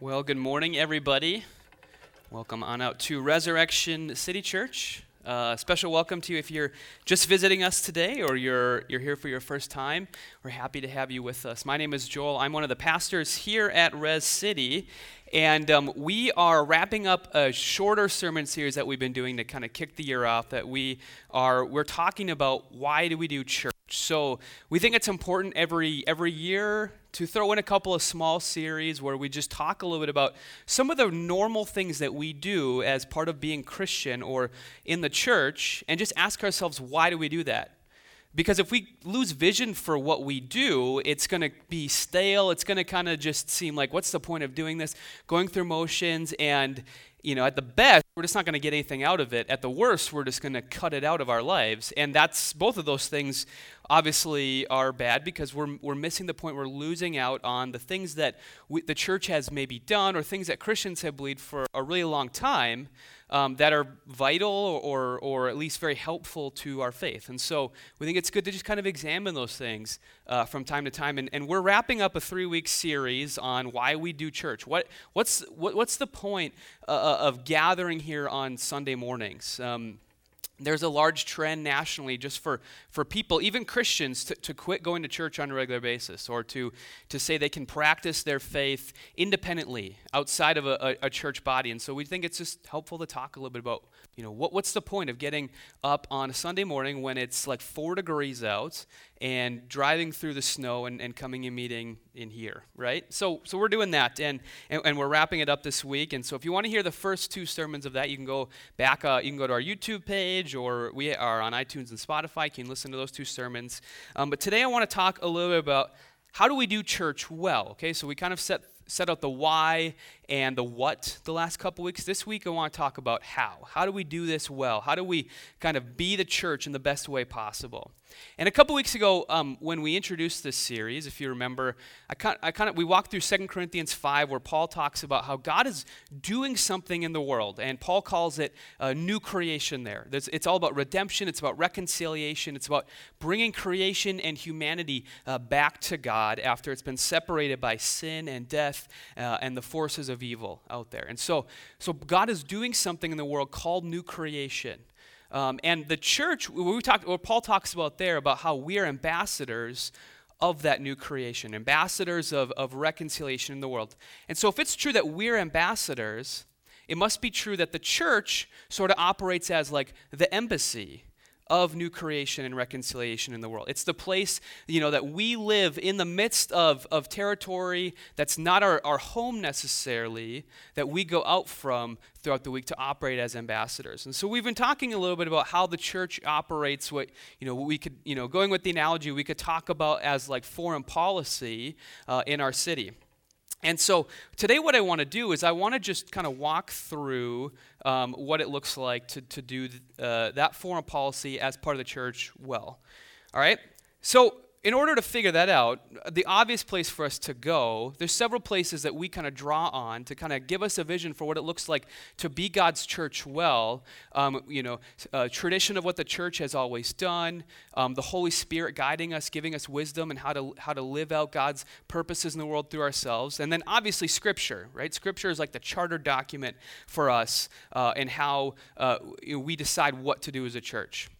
Well, good morning, everybody. Welcome on out to Resurrection City Church. Uh, special welcome to you if you're just visiting us today or you're, you're here for your first time. We're happy to have you with us. My name is Joel. I'm one of the pastors here at Res City. And um, we are wrapping up a shorter sermon series that we've been doing to kind of kick the year off. That we are we're talking about why do we do church. So we think it's important every every year to throw in a couple of small series where we just talk a little bit about some of the normal things that we do as part of being Christian or in the church, and just ask ourselves why do we do that. Because if we lose vision for what we do, it's going to be stale. It's going to kind of just seem like, what's the point of doing this? Going through motions, and, you know, at the best, we're just not going to get anything out of it. At the worst, we're just going to cut it out of our lives. And that's both of those things obviously are bad because we're, we're missing the point. We're losing out on the things that we, the church has maybe done or things that Christians have believed for a really long time um, that are vital or, or at least very helpful to our faith. And so we think it's good to just kind of examine those things uh, from time to time. And, and we're wrapping up a three week series on why we do church. What, what's, what, what's the point uh, uh of gathering here on Sunday mornings? Um, there's a large trend nationally just for, for people, even Christians, to, to quit going to church on a regular basis or to, to say they can practice their faith independently outside of a, a, a church body. And so we think it's just helpful to talk a little bit about, you know, what, what's the point of getting up on a Sunday morning when it's like four degrees out and driving through the snow and, and coming and meeting in here, right? So, so we're doing that, and, and, and we're wrapping it up this week. And so if you want to hear the first two sermons of that, you can go back, uh, you can go to our YouTube page, or we are on iTunes and Spotify. You can listen to those two sermons. Um, but today I want to talk a little bit about how do we do church well, okay? So we kind of set set out the why and the what the last couple weeks. This week, I want to talk about how. How do we do this well? How do we kind of be the church in the best way possible? And a couple weeks ago, um, when we introduced this series, if you remember, I kind, I of we walked through 2 Corinthians 5, where Paul talks about how God is doing something in the world, and Paul calls it a new creation. There, There's, it's all about redemption. It's about reconciliation. It's about bringing creation and humanity uh, back to God after it's been separated by sin and death uh, and the forces of evil out there. And so, so God is doing something in the world called new creation. Um, and the church, we talked, what Paul talks about there, about how we are ambassadors of that new creation, ambassadors of, of reconciliation in the world. And so, if it's true that we're ambassadors, it must be true that the church sort of operates as like the embassy of new creation and reconciliation in the world. It's the place, you know, that we live in the midst of, of territory that's not our, our home necessarily, that we go out from throughout the week to operate as ambassadors. And so we've been talking a little bit about how the church operates what, you know, we could, you know, going with the analogy, we could talk about as like foreign policy uh, in our city. And so today, what I want to do is I want to just kind of walk through um, what it looks like to, to do uh, that foreign policy as part of the church well. All right? So, in order to figure that out, the obvious place for us to go, there's several places that we kind of draw on to kind of give us a vision for what it looks like to be God's church well. Um, you know, tradition of what the church has always done, um, the Holy Spirit guiding us, giving us wisdom and how to how to live out God's purposes in the world through ourselves, and then obviously Scripture. Right, Scripture is like the charter document for us uh, and how uh, we decide what to do as a church.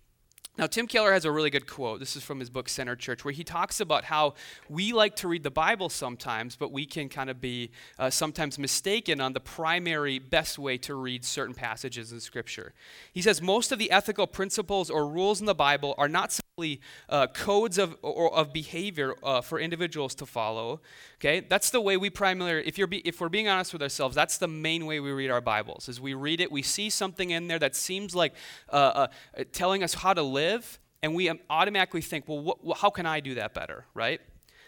Now, Tim Keller has a really good quote. This is from his book, Center Church, where he talks about how we like to read the Bible sometimes, but we can kind of be uh, sometimes mistaken on the primary best way to read certain passages in Scripture. He says most of the ethical principles or rules in the Bible are not uh, codes of, or, of behavior uh, for individuals to follow. Okay, that's the way we primarily, if, you're be, if we're being honest with ourselves, that's the main way we read our Bibles. Is we read it, we see something in there that seems like uh, uh, telling us how to live and we automatically think, well, what, how can I do that better, right?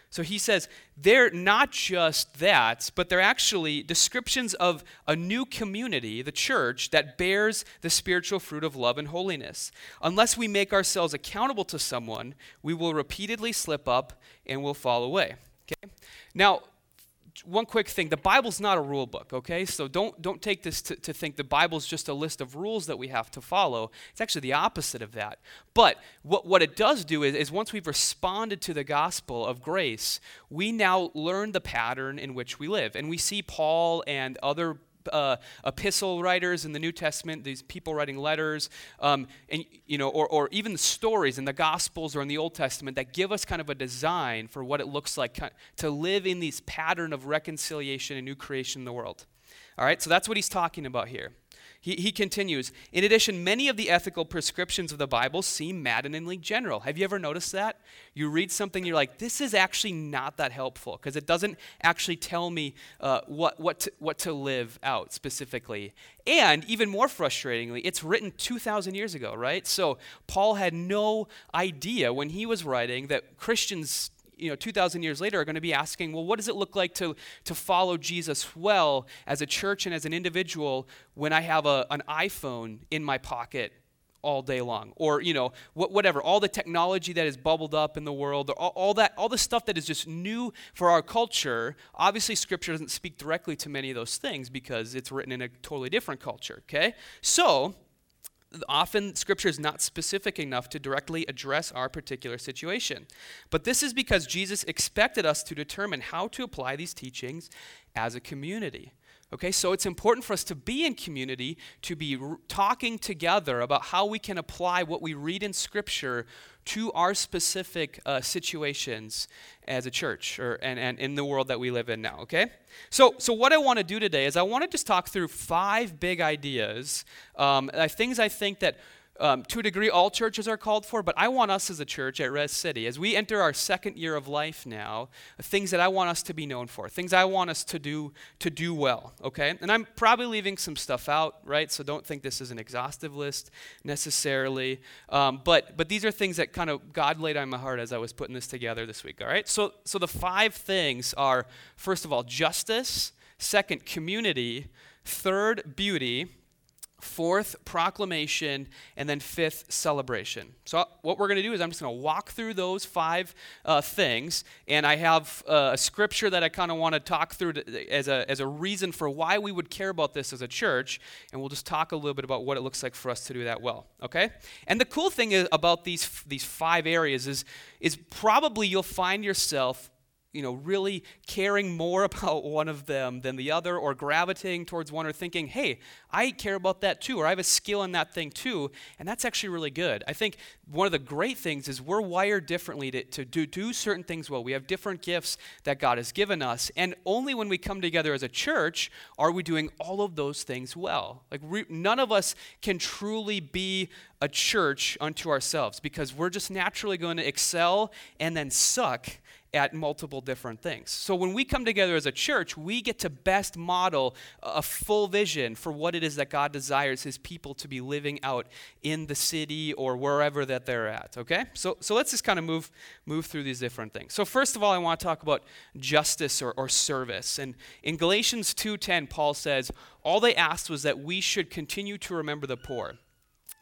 So he says they're not just that, but they're actually descriptions of a new community, the church, that bears the spiritual fruit of love and holiness. Unless we make ourselves accountable to someone, we will repeatedly slip up and will fall away. Okay? Now, one quick thing. The bible's not a rule book okay? So don't don't take this to, to think the bible's just a list of rules that we have to follow. It's actually the opposite of that. But what, what it does do is, is once we've responded to the gospel of grace we now learn the pattern in which we live. And we see paul and other uh, epistle writers in the New Testament, these people writing letters, um, and you know, or, or even the stories in the Gospels or in the Old Testament that give us kind of a design for what it looks like to live in this pattern of reconciliation and new creation in the world. All right, so that's what he's talking about here. He, he continues In addition, many of the ethical prescriptions of the Bible seem maddeningly general. Have you ever noticed that? You read something, you're like, this is actually not that helpful because it doesn't actually tell me uh, what, what, to, what to live out specifically. And even more frustratingly, it's written 2,000 years ago, right? So Paul had no idea when he was writing that Christians you know 2000 years later are going to be asking well what does it look like to, to follow jesus well as a church and as an individual when i have a, an iphone in my pocket all day long? Or you know wh- whatever all the technology that has bubbled up in the world all, all that all the stuff that is just new for our culture. Obviously scripture doesn't speak directly to many of those things because it's written in a totally different culture okay? So often scripture is not specific enough to directly address our particular situation. But this is because Jesus expected us to determine how to apply these teachings as a community. Okay, so it's important for us to be in community, to be r- talking together about how we can apply what we read in Scripture to our specific uh, situations as a church or, and, and in the world that we live in now, okay? So, so what I want to do today is I want to just talk through five big ideas, um, uh, things I think that um, to a degree, all churches are called for, but I want us as a church at Res City, as we enter our second year of life now, things that I want us to be known for, things I want us to do to do well. Okay, and I'm probably leaving some stuff out, right? So don't think this is an exhaustive list necessarily, um, but but these are things that kind of God laid on my heart as I was putting this together this week. All right, so so the five things are first of all justice, second community, third beauty fourth proclamation and then fifth celebration. So what we're going to do is i'm just going to walk through those five uh, things and i have uh, a scripture that i kind of want to talk through to, as, a, as a reason for why we would care about this as a church and we'll just talk a little bit about what it looks like for us to do that well okay? And the cool thing is about these, these five areas is, is probably you'll find yourself you know, really caring more about one of them than the other, or gravitating towards one, or thinking, hey, I care about that too, or I have a skill in that thing too. And that's actually really good. I think one of the great things is we're wired differently to, to do, do certain things well. We have different gifts that God has given us. And only when we come together as a church are we doing all of those things well. Like, re- none of us can truly be a church unto ourselves because we're just naturally going to excel and then suck at multiple different things. So when we come together as a church, we get to best model a full vision for what it is that God desires his people to be living out in the city or wherever that they're at, okay? So so let's just kind of move move through these different things. So first of all, I want to talk about justice or, or service. And in Galatians 2:10, Paul says, all they asked was that we should continue to remember the poor.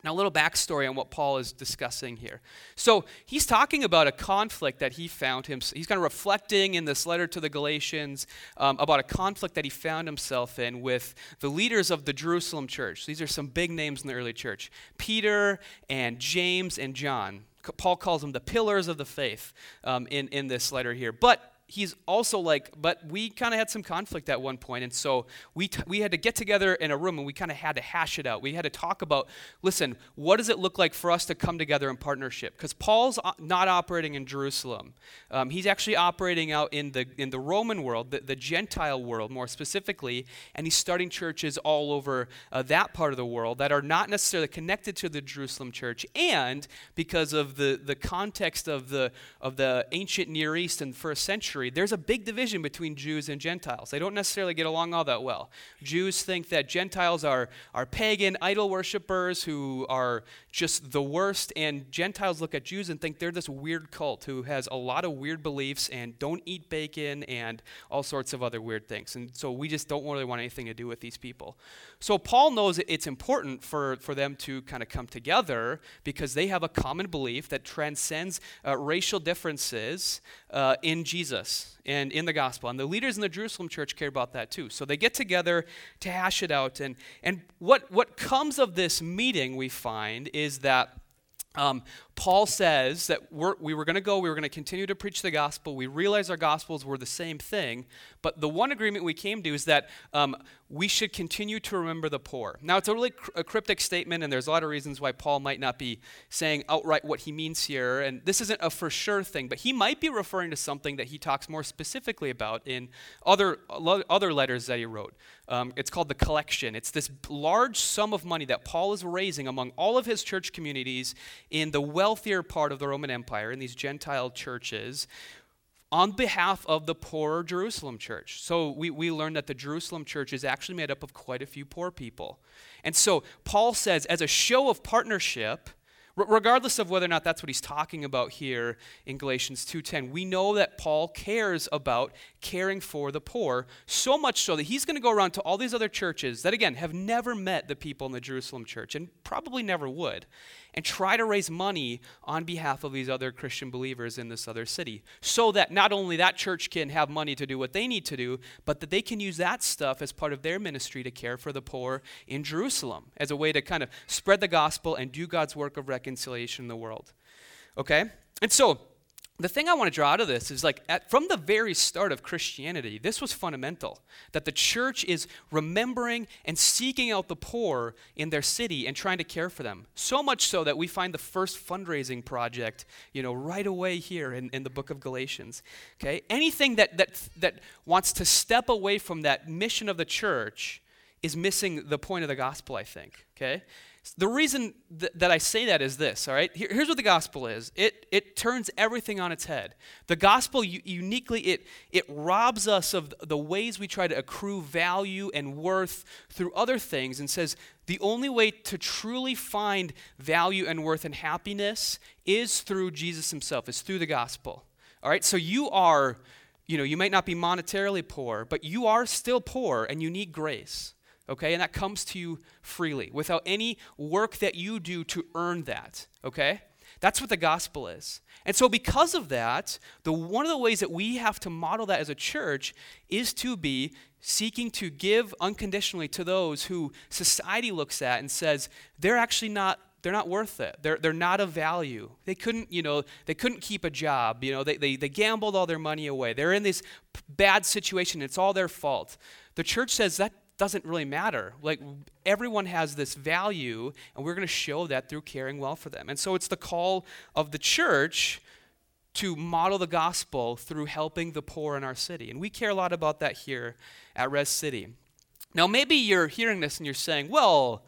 Now, a little backstory on what Paul is discussing here. So, he's talking about a conflict that he found him. He's kind of reflecting in this letter to the Galatians um, about a conflict that he found himself in with the leaders of the Jerusalem church. These are some big names in the early church Peter and James and John. Paul calls them the pillars of the faith um, in, in this letter here. But he's also like, but we kind of had some conflict at one point, and so we, t- we had to get together in a room and we kind of had to hash it out. We had to talk about, listen, what does it look like for us to come together in partnership? Because Paul's not operating in Jerusalem. Um, he's actually operating out in the, in the Roman world, the, the Gentile world more specifically, and he's starting churches all over uh, that part of the world that are not necessarily connected to the Jerusalem church, and because of the, the context of the, of the ancient Near East the first century, there's a big division between Jews and Gentiles. They don't necessarily get along all that well. Jews think that Gentiles are, are pagan idol worshippers who are just the worst, and Gentiles look at Jews and think they're this weird cult who has a lot of weird beliefs and don't eat bacon and all sorts of other weird things. And so we just don't really want anything to do with these people. So Paul knows it's important for, for them to kind of come together because they have a common belief that transcends uh, racial differences uh, in Jesus. Jesus and in the gospel. And the leaders in the Jerusalem church care about that too. So they get together to hash it out. And, and what, what comes of this meeting, we find, is that um, Paul says that we're, we were going to go, we were going to continue to preach the gospel. We realized our gospels were the same thing, but the one agreement we came to is that um, we should continue to remember the poor. Now, it's a really cr- a cryptic statement, and there's a lot of reasons why Paul might not be saying outright what he means here, and this isn't a for sure thing, but he might be referring to something that he talks more specifically about in other, other letters that he wrote. Um, it's called the collection. It's this large sum of money that Paul is raising among all of his church communities in the well wealthier part of the Roman Empire, in these Gentile churches, on behalf of the poorer Jerusalem church. So we, we learned that the Jerusalem church is actually made up of quite a few poor people. And so Paul says, as a show of partnership, regardless of whether or not that's what he's talking about here in Galatians 2:10 we know that Paul cares about caring for the poor so much so that he's going to go around to all these other churches that again have never met the people in the Jerusalem church and probably never would and try to raise money on behalf of these other Christian believers in this other city so that not only that church can have money to do what they need to do, but that they can use that stuff as part of their ministry to care for the poor in Jerusalem as a way to kind of spread the gospel and do God's work of reconciliation in the world. Okay? And so, the thing I want to draw out of this is like at, from the very start of Christianity, this was fundamental that the church is remembering and seeking out the poor in their city and trying to care for them. So much so that we find the first fundraising project, you know, right away here in, in the book of Galatians. Okay? Anything that, that, that wants to step away from that mission of the church is missing the point of the gospel, I think. Okay? The reason th- that I say that is this, all right? Here, here's what the gospel is it, it turns everything on its head. The gospel u- uniquely, it, it robs us of the ways we try to accrue value and worth through other things and says the only way to truly find value and worth and happiness is through Jesus himself, is through the gospel. All right? So you are, you know, you might not be monetarily poor, but you are still poor and you need grace okay? And that comes to you freely without any work that you do to earn that, okay? That's what the gospel is. And so because of that, the one of the ways that we have to model that as a church is to be seeking to give unconditionally to those who society looks at and says they're actually not they're not worth it. They're, they're not of value. They couldn't, you know, they couldn't keep a job. You know, they, they, they gambled all their money away. They're in this bad situation. It's all their fault. The church says that doesn't really matter. Like everyone has this value, and we're going to show that through caring well for them. And so it's the call of the church to model the gospel through helping the poor in our city. And we care a lot about that here at Res City. Now, maybe you're hearing this and you're saying, well,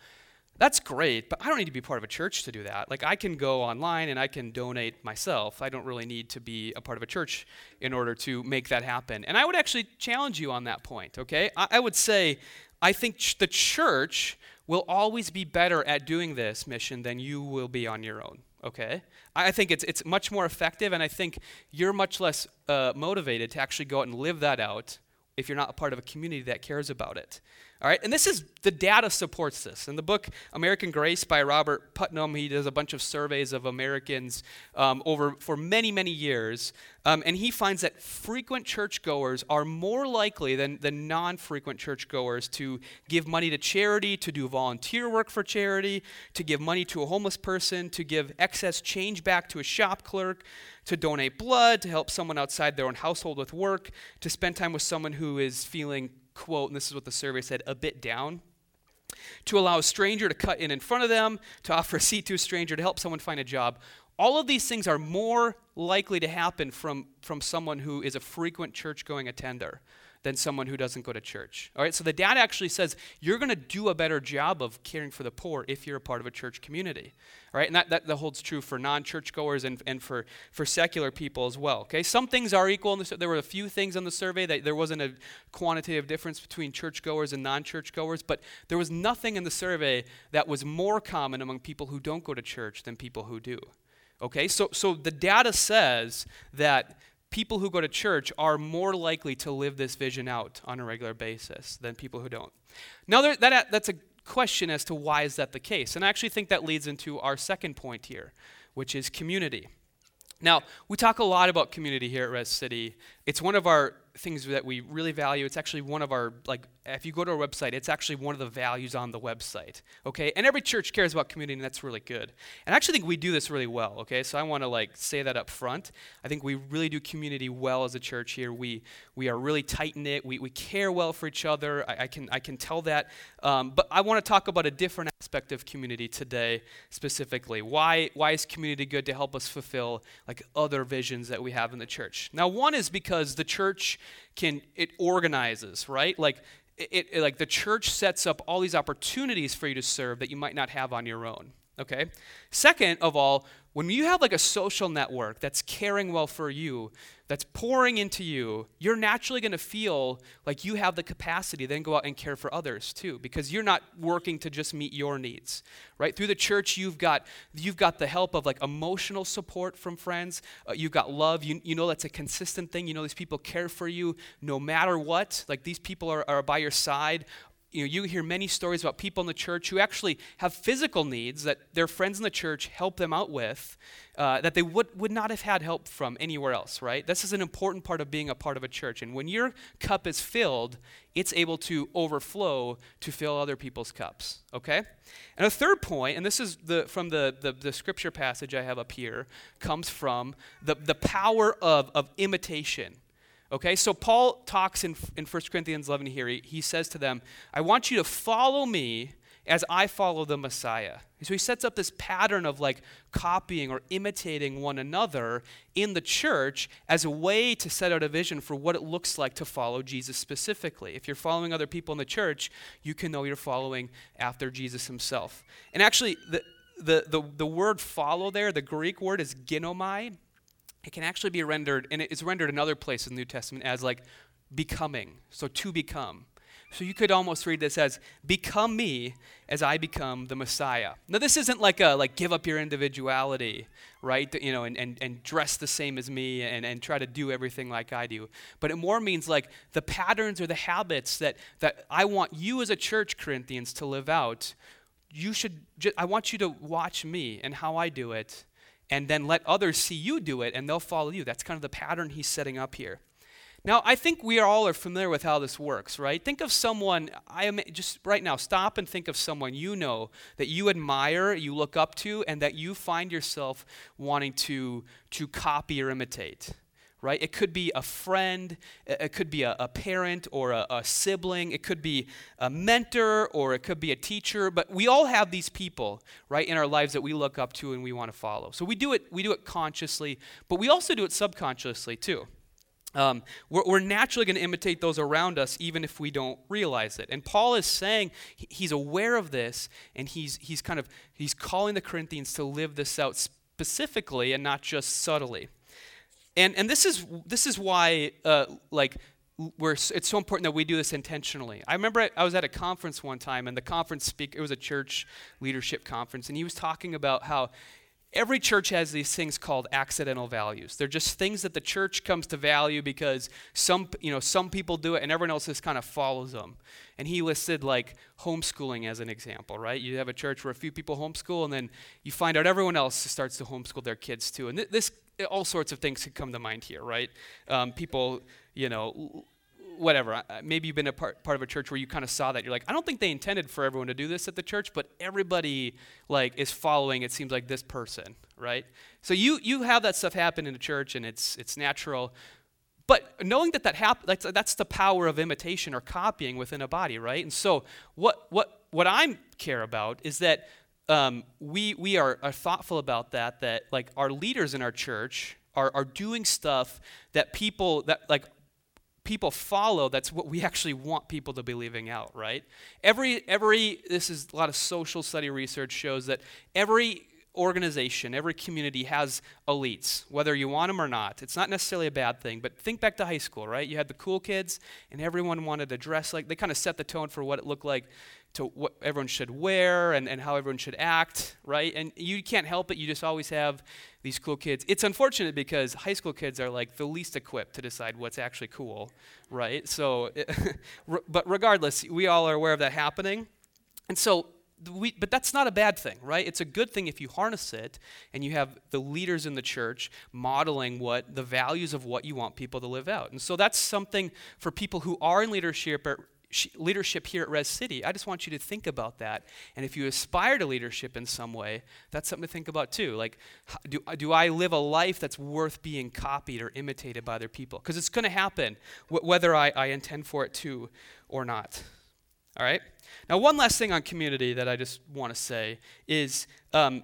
that's great, but I don't need to be part of a church to do that. Like, I can go online and I can donate myself. I don't really need to be a part of a church in order to make that happen. And I would actually challenge you on that point, okay? I, I would say, I think ch- the church will always be better at doing this mission than you will be on your own, okay? I think it's, it's much more effective, and I think you're much less uh, motivated to actually go out and live that out if you're not a part of a community that cares about it. All right, and this is the data supports this. In the book American Grace by Robert Putnam, he does a bunch of surveys of Americans um, over for many, many years, um, and he finds that frequent churchgoers are more likely than, than non-frequent churchgoers to give money to charity, to do volunteer work for charity, to give money to a homeless person, to give excess change back to a shop clerk, to donate blood, to help someone outside their own household with work, to spend time with someone who is feeling quote, and this is what the survey said, a bit down. To allow a stranger to cut in in front of them, to offer a seat to a stranger, to help someone find a job. All of these things are more likely to happen from, from someone who is a frequent church going attender than someone who doesn't go to church. All right, so the data actually says you're going to do a better job of caring for the poor if you're a part of a church community. All right, and that, that, holds true for non churchgoers and, and for, for secular people as well. Okay, some things are equal. In the, there were a few things on the survey that there wasn't a quantitative difference between churchgoers and non churchgoers, but there was nothing in the survey that was more common among people who don't go to church than people who do. Okay, so, so the data says that people who go to church are more likely to live this vision out on a regular basis than people who don't. Now, there, that, that's a question as to why is that the case. And I actually think that leads into our second point here, which is community. Now, we talk a lot about community here at Res City. It's one of our things that we really value. It's actually one of our, like, if you go to our website, it's actually one of the values on the website, okay? And every church cares about community, and that's really good. And I actually think we do this really well, okay? So I want to, like, say that up front. I think we really do community well as a church here. We, we are really tight-knit. We, we care well for each other. I, I can, I can tell that. Um, but I want to talk about a different aspect of community today specifically. Why, why is community good to help us fulfill, like, other visions that we have in the church? Now, one is because the church can it organizes, right? Like it, it, like the church sets up all these opportunities for you to serve that you might not have on your own. Okay? Second of all, when you have like a social network that's caring well for you, that's pouring into you, you're naturally going to feel like you have the capacity to then go out and care for others too because you're not working to just meet your needs. Right? Through the church you've got you've got the help of like emotional support from friends. Uh, you've got love. You, you know that's a consistent thing. You know these people care for you no matter what. Like these people are, are by your side you know, you hear many stories about people in the church who actually have physical needs that their friends in the church help them out with uh, that they would, would not have had help from anywhere else, right? This is an important part of being a part of a church. And when your cup is filled, it's able to overflow to fill other people's cups, okay? And a third point, and this is the, from the, the, the scripture passage I have up here, comes from the, the power of, of imitation Okay, so Paul talks in, in 1 Corinthians 11 here. He, he says to them, I want you to follow me as I follow the Messiah. So he sets up this pattern of like copying or imitating one another in the church as a way to set out a vision for what it looks like to follow Jesus specifically. If you're following other people in the church, you can know you're following after Jesus himself. And actually, the, the, the, the word follow there, the Greek word is ginomai, it can actually be rendered, and it's rendered in other places in the New Testament as like becoming. So to become. So you could almost read this as become me as I become the Messiah. Now this isn't like a like give up your individuality, right? You know, and, and, and dress the same as me and, and try to do everything like I do. But it more means like the patterns or the habits that that I want you as a church, Corinthians, to live out. You should ju- I want you to watch me and how I do it and then let others see you do it and they'll follow you. That's kind of the pattern he's setting up here. Now, I think we all are familiar with how this works, right? Think of someone, I am just right now, stop and think of someone you know that you admire, you look up to, and that you find yourself wanting to, to copy or imitate right? It could be a friend, it could be a, a parent or a, a, sibling, it could be a mentor or it could be a teacher, but we all have these people, right, in our lives that we look up to and we want to follow. So we do it, we do it consciously, but we also do it subconsciously too. Um, we're, we're, naturally going to imitate those around us even if we don't realize it and paul is saying he's aware of this and he's, he's kind of he's calling the corinthians to live this out specifically and not just subtly and, and this, is, this is why, uh, like, we're, it's so important that we do this intentionally. I remember I, I was at a conference one time, and the conference speaker, it was a church leadership conference, and he was talking about how every church has these things called accidental values. They're just things that the church comes to value because some, you know, some people do it and everyone else just kind of follows them. And he listed like homeschooling as an example, right? You have a church where a few people homeschool and then you find out everyone else starts to homeschool their kids too. And th- this all sorts of things could come to mind here, right? Um, people, you know, whatever. Maybe you've been a part, part of a church where you kind of saw that. You're like, I don't think they intended for everyone to do this at the church, but everybody like is following. It seems like this person, right? So you you have that stuff happen in a church, and it's it's natural. But knowing that that hap- that's, that's the power of imitation or copying within a body, right? And so what what what I care about is that um, we, we are, are thoughtful about that, that like our leaders in our church are, are doing stuff that people, that like people follow that's what we actually want people to be living out right? Every every this is a lot of social study research shows that every organization every community has elites whether you want them or not. It's not necessarily a bad thing but think back to high school right? You had the cool kids and everyone wanted to dress like they kind of set the tone for what it looked like to what everyone should wear and, and how everyone should act, right? And you can't help it. You just always have these cool kids. It's unfortunate because high school kids are like the least equipped to decide what's actually cool, right? So, but regardless, we all are aware of that happening. And so we, but that's not a bad thing, right? It's a good thing if you harness it and you have the leaders in the church modeling what the values of what you want people to live out. And so that's something for people who are in leadership or leadership here at Res City. I just want you to think about that. And if you aspire to leadership in some way, that's something to think about too. Like, do, do I live a life that's worth being copied or imitated by other people? Because it's going to happen, wh- whether I, I intend for it to or not. All right? Now, one last thing on community that I just want to say is um,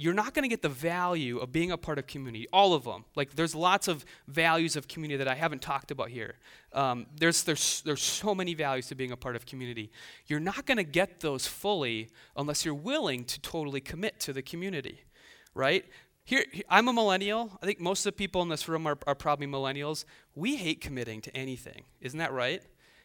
you're not going to get the value of being a part of community, all of them. Like, there's lots of values of community that I haven't talked about here. Um, there's, there's, there's so many values to being a part of community. You're not going to get those fully unless you're willing to totally commit to the community, right? Here, I'm a millennial. I think most of the people in this room are, are probably millennials. We hate committing to anything. Isn't that right?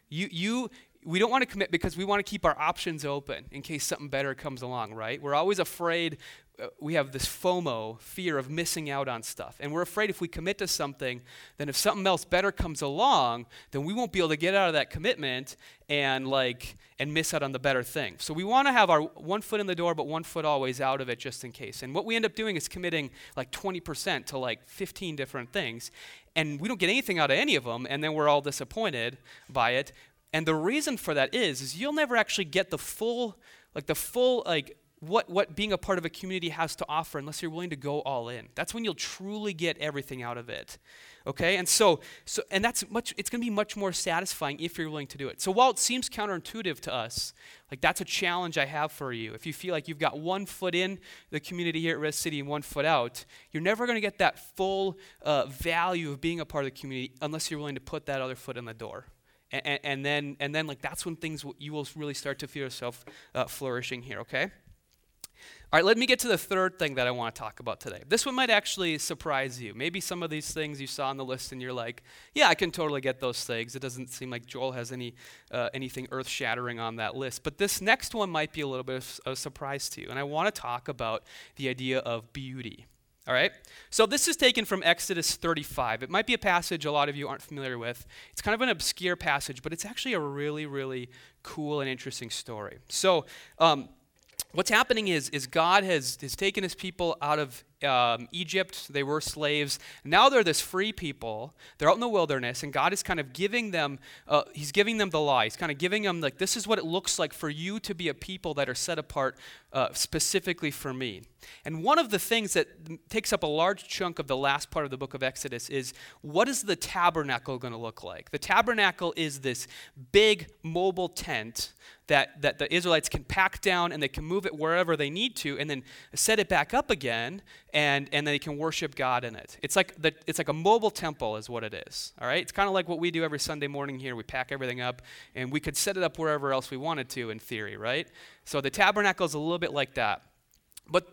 You, you, we don't want to commit because we want to keep our options open in case something better comes along, right? We're always afraid. Uh, we have this FOMO, fear of missing out on stuff. And we're afraid if we commit to something, then if something else better comes along, then we won't be able to get out of that commitment and like and miss out on the better thing. So we want to have our one foot in the door but one foot always out of it just in case. And what we end up doing is committing like 20% to like 15 different things and we don't get anything out of any of them and then we're all disappointed by it and the reason for that is, is you'll never actually get the full, like the full, like what, what being a part of a community has to offer unless you're willing to go all in. That's when you'll truly get everything out of it. Okay? And so, so and that's much it's gonna be much more satisfying if you're willing to do it. So while it seems counterintuitive to us, like that's a challenge I have for you. If you feel like you've got one foot in the community here at Res City and one foot out, you're never gonna get that full uh, value of being a part of the community unless you're willing to put that other foot in the door. And, and, then, and then like that's when things you will really start to feel yourself uh, flourishing here, okay? All right, let me get to the third thing that I want to talk about today. This one might actually surprise you. Maybe some of these things you saw on the list and you're like, yeah, I can totally get those things. It doesn't seem like Joel has any, uh, anything earth shattering on that list. But this next one might be a little bit of a surprise to you. And I want to talk about the idea of beauty. All right? So this is taken from Exodus 35. It might be a passage a lot of you aren't familiar with. It's kind of an obscure passage, but it's actually a really, really cool and interesting story. So, um, what's happening is, is God has, has taken his people out of um, Egypt. They were slaves. Now they're this free people. They're out in the wilderness, and God is kind of giving them, uh, he's giving them the law. He's kind of giving them, like, this is what it looks like for you to be a people that are set apart uh, specifically for me. And one of the things that takes up a large chunk of the last part of the book of Exodus is what is the tabernacle going to look like? The tabernacle is this big mobile tent that, that the Israelites can pack down and they can move it wherever they need to and then set it back up again and, and they can worship God in it. It's like, the, it's like a mobile temple, is what it is. All right? It's kind of like what we do every Sunday morning here. We pack everything up and we could set it up wherever else we wanted to, in theory, right? So the tabernacle is a little bit like that. But,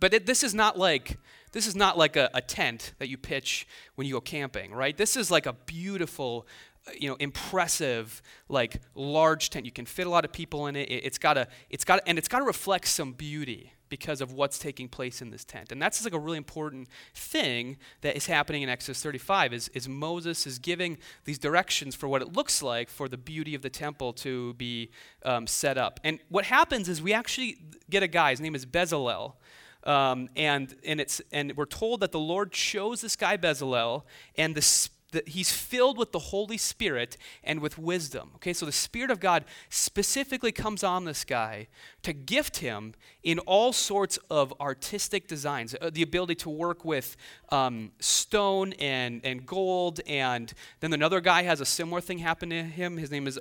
but it, this is not like this is not like a, a, tent that you pitch when you go camping, right? This is like a beautiful, uh, you know, impressive, like large tent. You can fit a lot of people in it. it has got to, it's got, and it's got to reflect some beauty because of what's taking place in this tent. And that's like a really important thing that is happening in Exodus 35 is, is Moses is giving these directions for what it looks like for the beauty of the temple to be um, set up. And what happens is we actually get a guy, his name is Bezalel. Um, and, and, it's, and we're told that the Lord chose this guy Bezalel, and the that he's filled with the Holy Spirit and with wisdom. Okay, so the Spirit of God specifically comes on this guy to gift him in all sorts of artistic designs, uh, the ability to work with um, stone and, and gold. And then another guy has a similar thing happen to him. His name is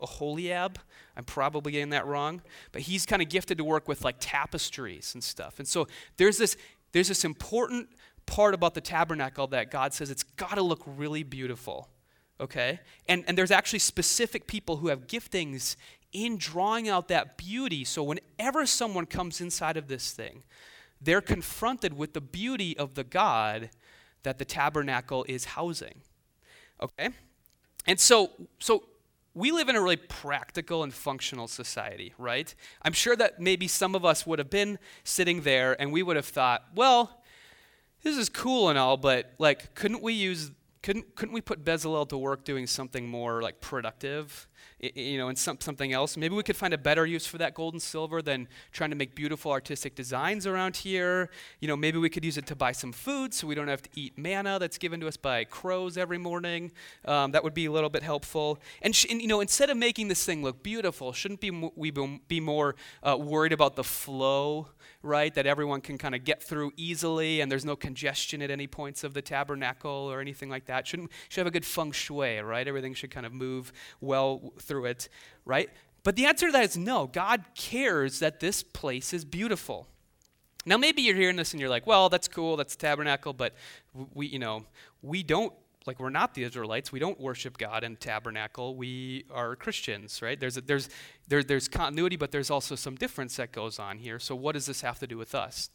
Oholiab. I'm probably getting that wrong, but he's kind of gifted to work with like tapestries and stuff. And so there's this there's this important part about the tabernacle that God says it's got to look really beautiful. Okay? And, and there's actually specific people who have giftings in drawing out that beauty. So whenever someone comes inside of this thing, they're confronted with the beauty of the God that the tabernacle is housing. Okay? And so, so we live in a really practical and functional society, right? I'm sure that maybe some of us would have been sitting there and we would have thought, well, this is cool and all, but like, couldn't we use couldn't, couldn't we put Bezalel to work doing something more like productive, you know, and some, something else? Maybe we could find a better use for that gold and silver than trying to make beautiful artistic designs around here. You know, maybe we could use it to buy some food so we don't have to eat manna that's given to us by crows every morning. Um, that would be a little bit helpful. And, sh- and, you know, instead of making this thing look beautiful, shouldn't be we be more uh, worried about the flow right? That everyone can kind of get through easily and there's no congestion at any points of the tabernacle or anything like that. Shouldn't should have a good feng shui, right? Everything should kind of move well through it, right? But the answer to that is no. God cares that this place is beautiful. Now maybe you're hearing this and you're like, well, that's cool, that's tabernacle, but we, you know, we don't like we're not the Israelites. We don't worship God in tabernacle. We are Christians, right? There's a, there's there, there's continuity, but there's also some difference that goes on here. So what does this have to do with us?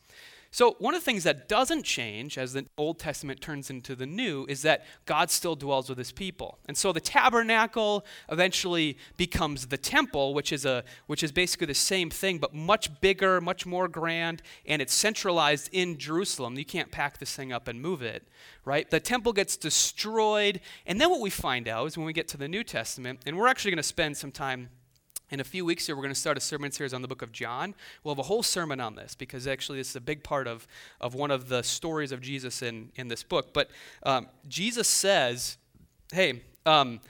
So, one of the things that doesn't change as the Old Testament turns into the New is that God still dwells with his people. And so the tabernacle eventually becomes the temple, which is, a, which is basically the same thing, but much bigger, much more grand, and it's centralized in Jerusalem. You can't pack this thing up and move it, right? The temple gets destroyed. And then what we find out is when we get to the New Testament, and we're actually going to spend some time in a few weeks here, we're going to start a sermon series on the book of John. We'll have a whole sermon on this because actually this is a big part of, of one of the stories of Jesus in, in this book. But um, Jesus says, hey, um,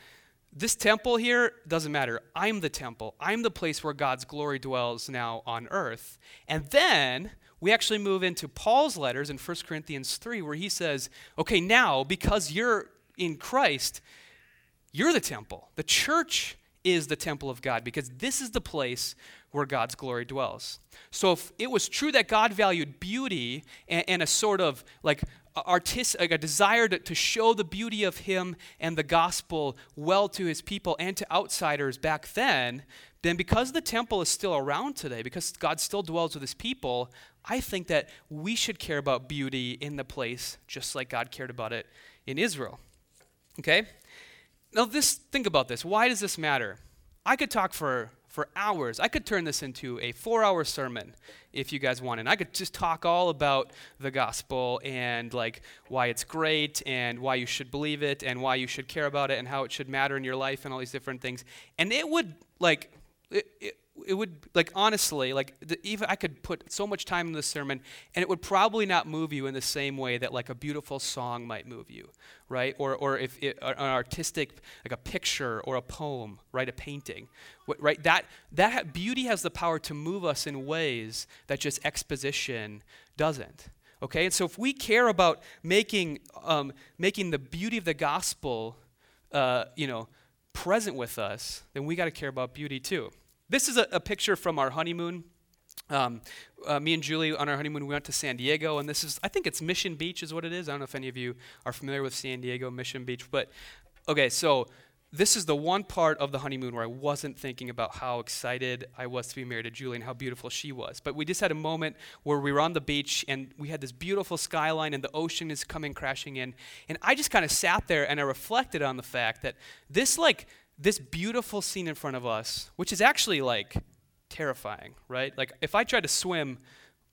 this temple here doesn't matter. I'm the temple. I'm the place where God's glory dwells now on earth. And then we actually move into Paul's letters in 1 Corinthians 3, where he says, okay, now because you're in Christ, you're the temple. The church is the temple of God because this is the place where God's glory dwells. So if it was true that God valued beauty and, and a sort of like artistic, like a desire to, to show the beauty of Him and the gospel well to His people and to outsiders back then, then because the temple is still around today, because God still dwells with His people, I think that we should care about beauty in the place just like God cared about it in Israel. Okay? Now, this, think about this. Why does this matter? I could talk for, for hours. I could turn this into a four hour sermon if you guys want. And I could just talk all about the gospel and like why it's great and why you should believe it and why you should care about it and how it should matter in your life and all these different things. And it would like, it, it, it would like honestly like the, even i could put so much time in this sermon and it would probably not move you in the same way that like a beautiful song might move you right? Or, or if it, an artistic like a picture or a poem right? A painting. Right? That that beauty has the power to move us in ways that just exposition doesn't okay? And so if we care about making um, making the beauty of the gospel uh, you know present with us then we got to care about beauty too this is a, a picture from our honeymoon. Um, uh, me and Julie on our honeymoon we went to San Diego, and this is I think it's Mission Beach is what it is. I don't know if any of you are familiar with San Diego Mission Beach, but okay, so this is the one part of the honeymoon where I wasn't thinking about how excited I was to be married to Julie and how beautiful she was. But we just had a moment where we were on the beach and we had this beautiful skyline and the ocean is coming crashing in. And I just kind of sat there and I reflected on the fact that this like this beautiful scene in front of us, which is actually like terrifying, right? Like if I tried to swim,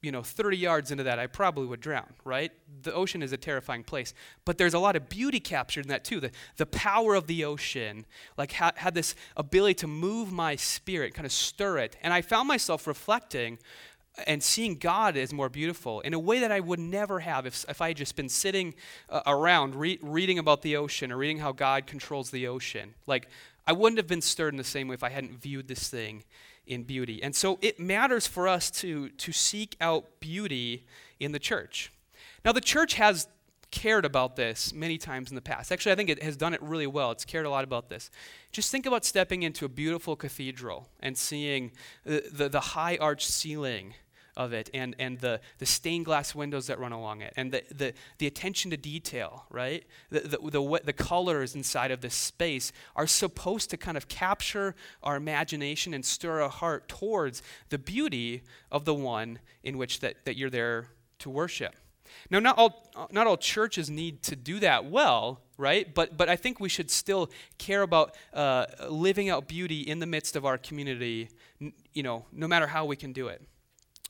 you know, 30 yards into that, I probably would drown, right? The ocean is a terrifying place. But there's a lot of beauty captured in that too. The, the power of the ocean, like, ha- had this ability to move my spirit, kind of stir it. And I found myself reflecting and seeing God as more beautiful in a way that I would never have if, if I had just been sitting uh, around re- reading about the ocean or reading how God controls the ocean. Like, I wouldn't have been stirred in the same way if I hadn't viewed this thing in beauty. And so it matters for us to, to seek out beauty in the church. Now, the church has cared about this many times in the past. Actually, I think it has done it really well. It's cared a lot about this. Just think about stepping into a beautiful cathedral and seeing the, the, the high arch ceiling of it and, and the, the stained glass windows that run along it and the, the, the attention to detail, right? The, the, the, the colors inside of this space are supposed to kind of capture our imagination and stir our heart towards the beauty of the one in which that, that you're there to worship. Now, not all, not all churches need to do that well, right? But, but I think we should still care about uh, living out beauty in the midst of our community, you know, no matter how we can do it.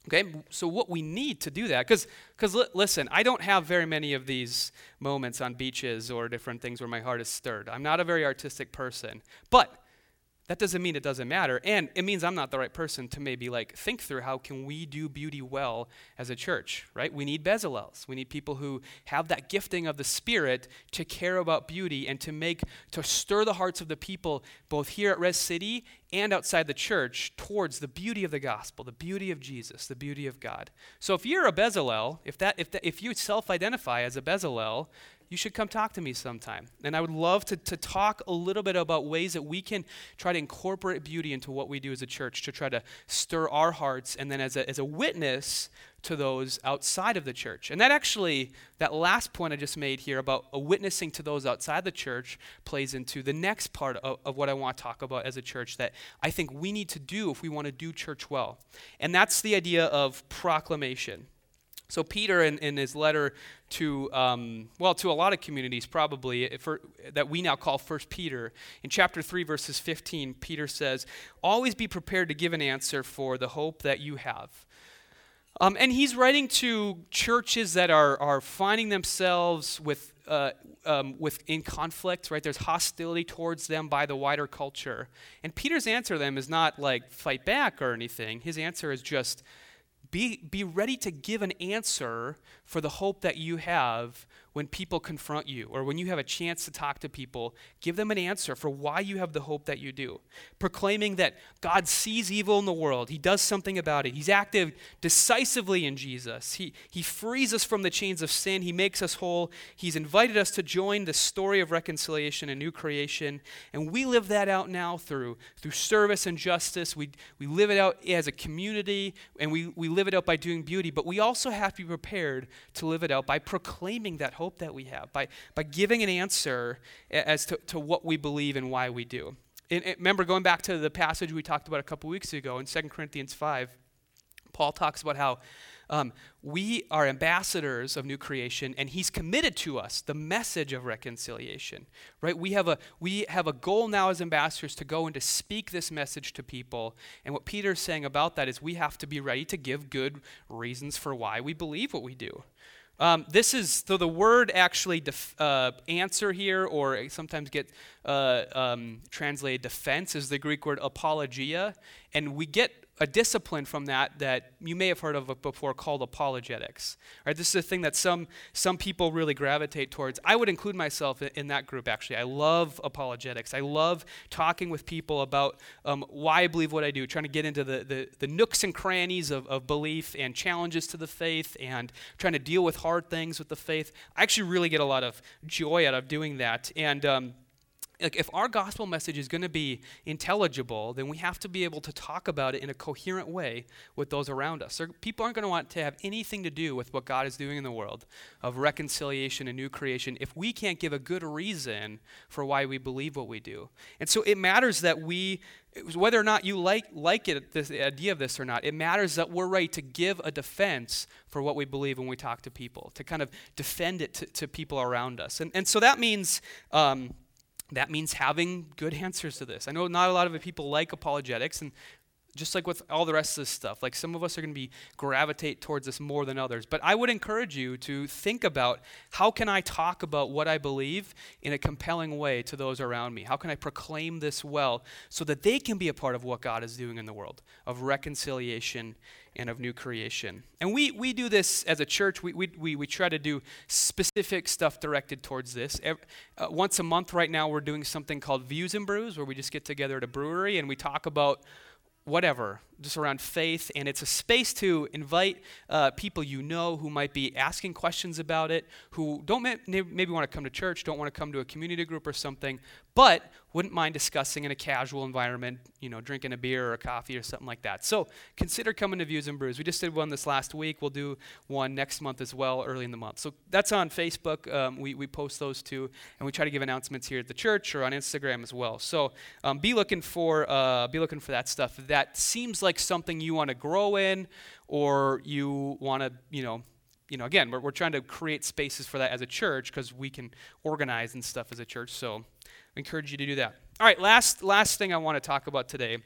Okay, so what we need to do that, because because li- listen, I don't have very many of these moments on beaches or different things where my heart is stirred. I'm not a very artistic person, but that doesn't mean it doesn't matter and it means i'm not the right person to maybe like think through how can we do beauty well as a church right? We need bezalels. We need people who have that gifting of the spirit to care about beauty and to make to stir the hearts of the people both here at res city and outside the church towards the beauty of the gospel the beauty of jesus the beauty of god. So if you're a bezalel if that if, that, if you self-identify as a bezalel you should come talk to me sometime. And I would love to, to talk a little bit about ways that we can try to incorporate beauty into what we do as a church to try to stir our hearts and then as a, as a witness to those outside of the church. And that actually, that last point I just made here about a witnessing to those outside the church plays into the next part of, of what I want to talk about as a church that I think we need to do if we want to do church well. And that's the idea of proclamation. So Peter, in, in his letter to um, well to a lot of communities, probably for, that we now call First Peter, in chapter three, verses fifteen, Peter says, "Always be prepared to give an answer for the hope that you have." Um, and he's writing to churches that are are finding themselves with. Uh, um, with in conflict, right? There's hostility towards them by the wider culture, and Peter's answer to them is not like fight back or anything. His answer is just be, be ready to give an answer for the hope that you have when people confront you or when you have a chance to talk to people, give them an answer for why you have the hope that you do. Proclaiming that God sees evil in the world, He does something about it. He's active decisively in Jesus. He, he frees us from the chains of sin, He makes us whole. He's invited us to join the story of reconciliation and new creation. And we live that out now through, through service and justice. We, we live it out as a community and we, we live it out by doing beauty, but we also have to be prepared to live it out by proclaiming that hope hope that we have by, by giving an answer as to, to what we believe and why we do. And, and remember, going back to the passage we talked about a couple weeks ago in 2 Corinthians 5, Paul talks about how um, we are ambassadors of new creation, and He's committed to us the message of reconciliation. Right? We have a we have a goal now as ambassadors to go and to speak this message to people. And what Peter's saying about that is we have to be ready to give good reasons for why we believe what we do. Um, this is, so the word actually def, uh, answer here, or sometimes get uh, um, translated defense, is the Greek word apologia. And we get a discipline from that that you may have heard of before called apologetics. Right? This is a thing that some, some people really gravitate towards. I would include myself in, that group, actually. I love apologetics. I love talking with people about um, why I believe what I do, trying to get into the, the, the nooks and crannies of, of belief and challenges to the faith and trying to deal with hard things with the faith. I actually really get a lot of joy out of doing that. And um, like if our gospel message is going to be intelligible, then we have to be able to talk about it in a coherent way with those around us. So people aren't going to want to have anything to do with what God is doing in the world of reconciliation and new creation if we can't give a good reason for why we believe what we do. And so it matters that we whether or not you like like it this the idea of this or not, it matters that we're ready to give a defense for what we believe when we talk to people, to kind of defend it to, to people around us. And and so that means um, that means having good answers to this. I know not a lot of people like apologetics, and just like with all the rest of this stuff, like some of us are going to be gravitate towards this more than others. But I would encourage you to think about how can I talk about what I believe in a compelling way to those around me? How can I proclaim this well so that they can be a part of what God is doing in the world of reconciliation and of new creation. And we, we do this as a church. We, we, we, we try to do specific stuff directed towards this. Every, uh, once a month, right now, we're doing something called Views and Brews, where we just get together at a brewery and we talk about whatever, just around faith. And it's a space to invite uh, people you know who might be asking questions about it, who don't ma- maybe want to come to church, don't want to come to a community group or something, but wouldn't mind discussing in a casual environment, you know, drinking a beer or a coffee or something like that. So consider coming to Views and Brews. We just did one this last week. We'll do one next month as well, early in the month. So that's on Facebook. Um, we, we post those too, and we try to give announcements here at the church or on Instagram as well. So um, be looking for uh, be looking for that stuff. That seems like something you want to grow in, or you want to, you know, you know, again, we're, we're trying to create spaces for that as a church because we can organize and stuff as a church. So I encourage you to do that. All right, last last thing I want to talk about today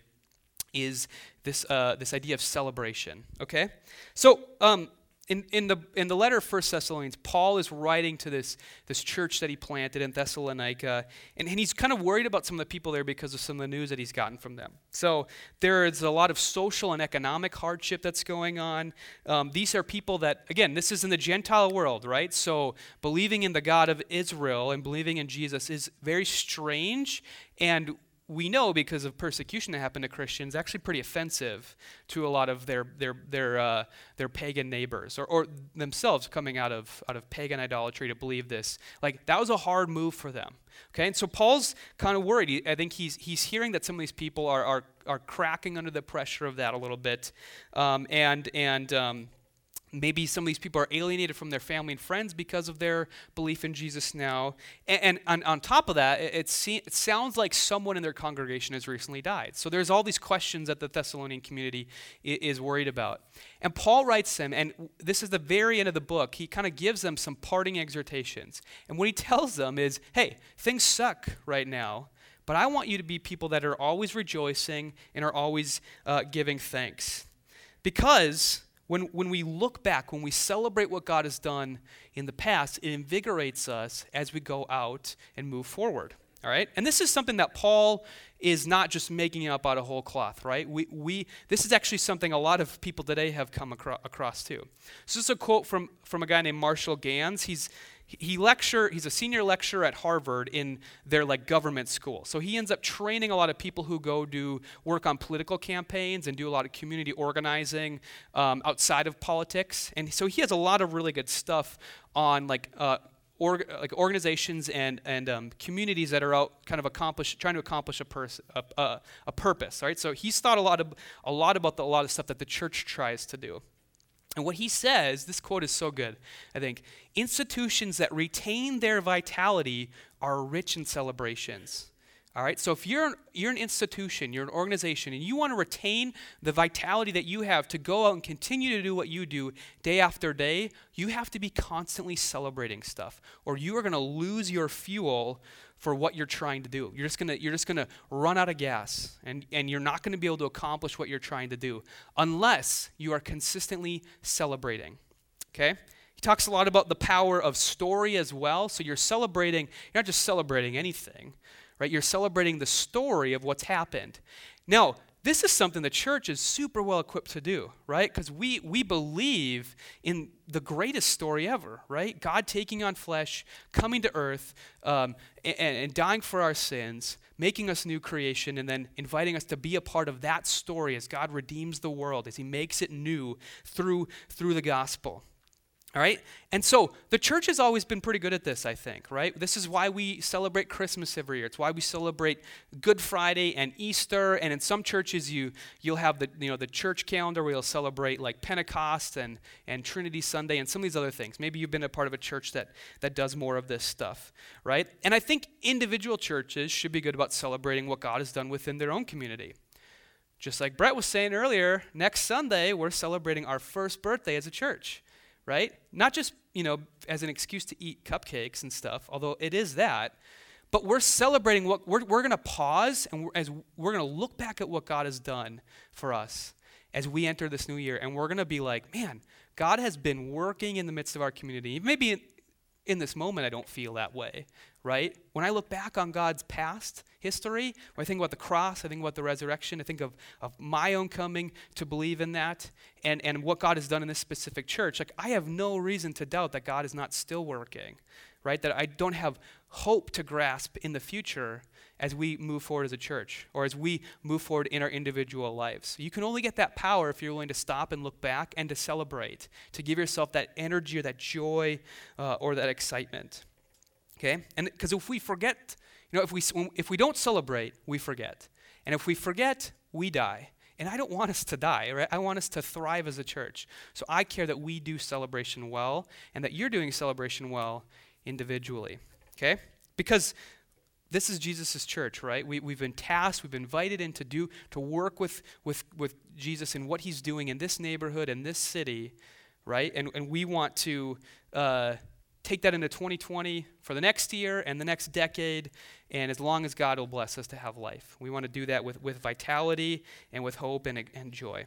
is this, uh, this idea of celebration, okay? So, um, in, in, the, in the letter of 1 Thessalonians, Paul is writing to this, this church that he planted in Thessalonica, and, and he's kind of worried about some of the people there because of some of the news that he's gotten from them. So there is a lot of social and economic hardship that's going on. Um, these are people that, again, this is in the Gentile world, right? So believing in the God of Israel and believing in Jesus is very strange, and we know because of persecution that happened to Christians, actually pretty offensive to a lot of their their their uh, their pagan neighbors or, or themselves coming out of out of pagan idolatry to believe this. Like that was a hard move for them. Okay, and so Paul's kind of worried. I think he's he's hearing that some of these people are are are cracking under the pressure of that a little bit, um, and and um, Maybe some of these people are alienated from their family and friends because of their belief in Jesus now. And, and on, on, top of that, it, it, see, it, sounds like someone in their congregation has recently died. So there's all these questions that the Thessalonian community is, is worried about. And Paul writes them, and this is the very end of the book. He kind of gives them some parting exhortations. And what he tells them is hey, things suck right now, but I want you to be people that are always rejoicing and are always uh, giving thanks. Because when, when we look back, when we celebrate what God has done in the past, it invigorates us as we go out and move forward. All right? And this is something that Paul is not just making up out of whole cloth, right? We, we, this is actually something a lot of people today have come acro- across too. So this is a quote from, from a guy named Marshall Ganz. He's, he lecture he's a senior lecturer at harvard in their like government school so he ends up training a lot of people who go do work on political campaigns and do a lot of community organizing um, outside of politics and so he has a lot of really good stuff on like uh, like organizations and, and um, communities that are out kind of accomplish, trying to accomplish a, pers- a, a, a purpose, right? So he's thought a lot, of, a lot about the, a lot of stuff that the church tries to do. And what he says, this quote is so good, I think. Institutions that retain their vitality are rich in celebrations. All right, so if you're, you're an institution, you're an organization, and you want to retain the vitality that you have to go out and continue to do what you do day after day, you have to be constantly celebrating stuff, or you are going to lose your fuel for what you're trying to do. You're just gonna you're just gonna run out of gas and, and you're not gonna be able to accomplish what you're trying to do unless you are consistently celebrating. Okay? He talks a lot about the power of story as well. So you're celebrating, you're not just celebrating anything, right? You're celebrating the story of what's happened. Now, this is something the church is super well equipped to do, right? Because we, we believe in the greatest story ever, right? God taking on flesh, coming to earth, um, and, and dying for our sins, making us new creation, and then inviting us to be a part of that story as God redeems the world, as He makes it new through, through the gospel. All right? And so the church has always been pretty good at this, I think, right? This is why we celebrate Christmas every year. It's why we celebrate Good Friday and Easter. And in some churches, you, you'll have the, you know, the church calendar where you'll celebrate like Pentecost and, and Trinity Sunday and some of these other things. Maybe you've been a part of a church that, that does more of this stuff, right? And I think individual churches should be good about celebrating what God has done within their own community. Just like Brett was saying earlier, next Sunday, we're celebrating our first birthday as a church right? Not just, you know, as an excuse to eat cupcakes and stuff, although it is that, but we're celebrating what we're, we're going to pause and we're, as we're going to look back at what God has done for us as we enter this new year and we're going to be like, man, God has been working in the midst of our community. Maybe in, this moment I don't feel that way, right? When I look back on God's past history, when I think about the cross, I think about the resurrection, I think of, of my own coming to believe in that and, and what God has done in this specific church. Like, I have no reason to doubt that God is not still working, right? That I don't have hope to grasp in the future as we move forward as a church or as we move forward in our individual lives. You can only get that power if you're willing to stop and look back and to celebrate, to give yourself that energy or that joy uh, or that excitement. Okay? And because if we forget, you know, if we, if we don't celebrate, we forget. And if we forget, we die. And I don't want us to die, right? I want us to thrive as a church. So I care that we do celebration well and that you're doing celebration well individually. Okay? Because this is Jesus' church, right? We, we've been tasked, we've been invited in to do, to work with, with, with Jesus and what he's doing in this neighborhood and this city, right? And, and we want to uh, take that into 2020 for the next year and the next decade, and as long as God will bless us to have life. We want to do that with, with vitality and with hope and, and joy.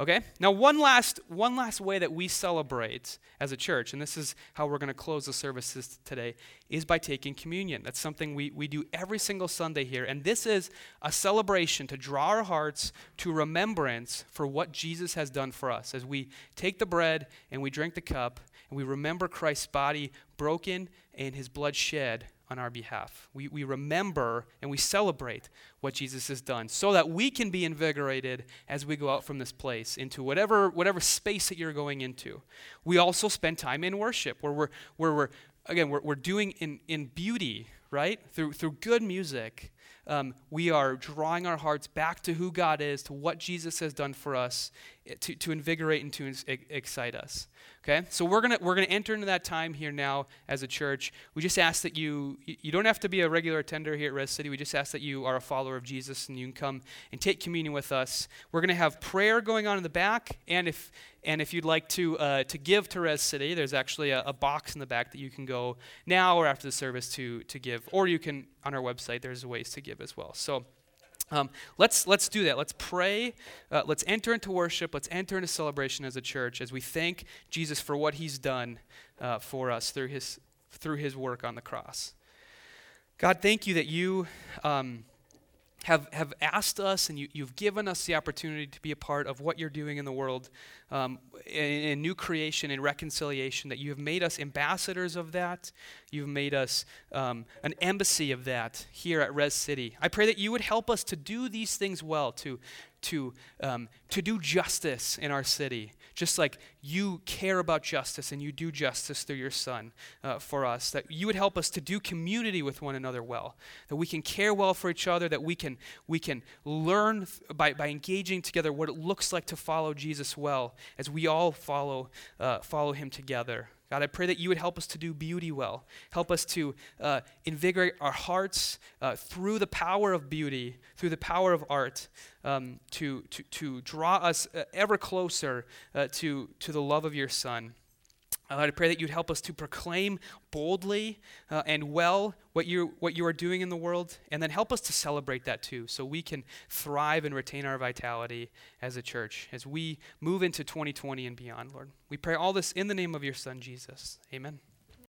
Okay? Now one last one last way that we celebrate as a church, and this is how we're going to close the services today, is by taking communion. That's something we, we do every single Sunday here. And this is a celebration to draw our hearts to remembrance for what Jesus has done for us. As we take the bread and we drink the cup and we remember Christ's body broken and his blood shed on our behalf. We, we remember and we celebrate what Jesus has done so that we can be invigorated as we go out from this place into whatever, whatever space that you're going into. We also spend time in worship where we're, where we're again, we're, we're doing in, in beauty, right? Through, through good music. Um, we are drawing our hearts back to who God is, to what Jesus has done for us, to, to invigorate and to excite us. Okay, so we're gonna we're gonna enter into that time here now as a church. We just ask that you you don't have to be a regular attender here at Res City. We just ask that you are a follower of Jesus and you can come and take communion with us. We're gonna have prayer going on in the back, and if and if you'd like to uh, to give to Res City, there's actually a, a, box in the back that you can go now or after the service to to give, or you can on our website. There's ways to give as well. So. Um, let's, let's do that. Let's pray. Uh, let's enter into worship. Let's enter into celebration as a church as we thank Jesus for what he's done uh, for us through his, through his work on the cross. God, thank you that you um, have, have asked us and you, you've given us the opportunity to be a part of what you're doing in the world um, in, in, new creation and reconciliation, that you have made us ambassadors of that. You've made us um, an embassy of that here at Res City. I pray that you would help us to do these things well, to, to, um, to do justice in our city, just like you care about justice and you do justice through your Son uh, for us, that you would help us to do community with one another well, that we can care well for each other, that we can, we can learn th- by, by engaging together what it looks like to follow Jesus well as we all follow, uh, follow him together. God, I pray that you would help us to do beauty well. Help us to uh, invigorate our hearts uh, through the power of beauty, through the power of art, um, to, to, to draw us uh, ever closer uh, to, to the love of your Son. Uh, I pray that you'd help us to proclaim boldly uh, and well what you, what you are doing in the world, and then help us to celebrate that too, so we can thrive and retain our vitality as a church as we move into 2020 and beyond, Lord. We pray all this in the name of your Son, Jesus. Amen.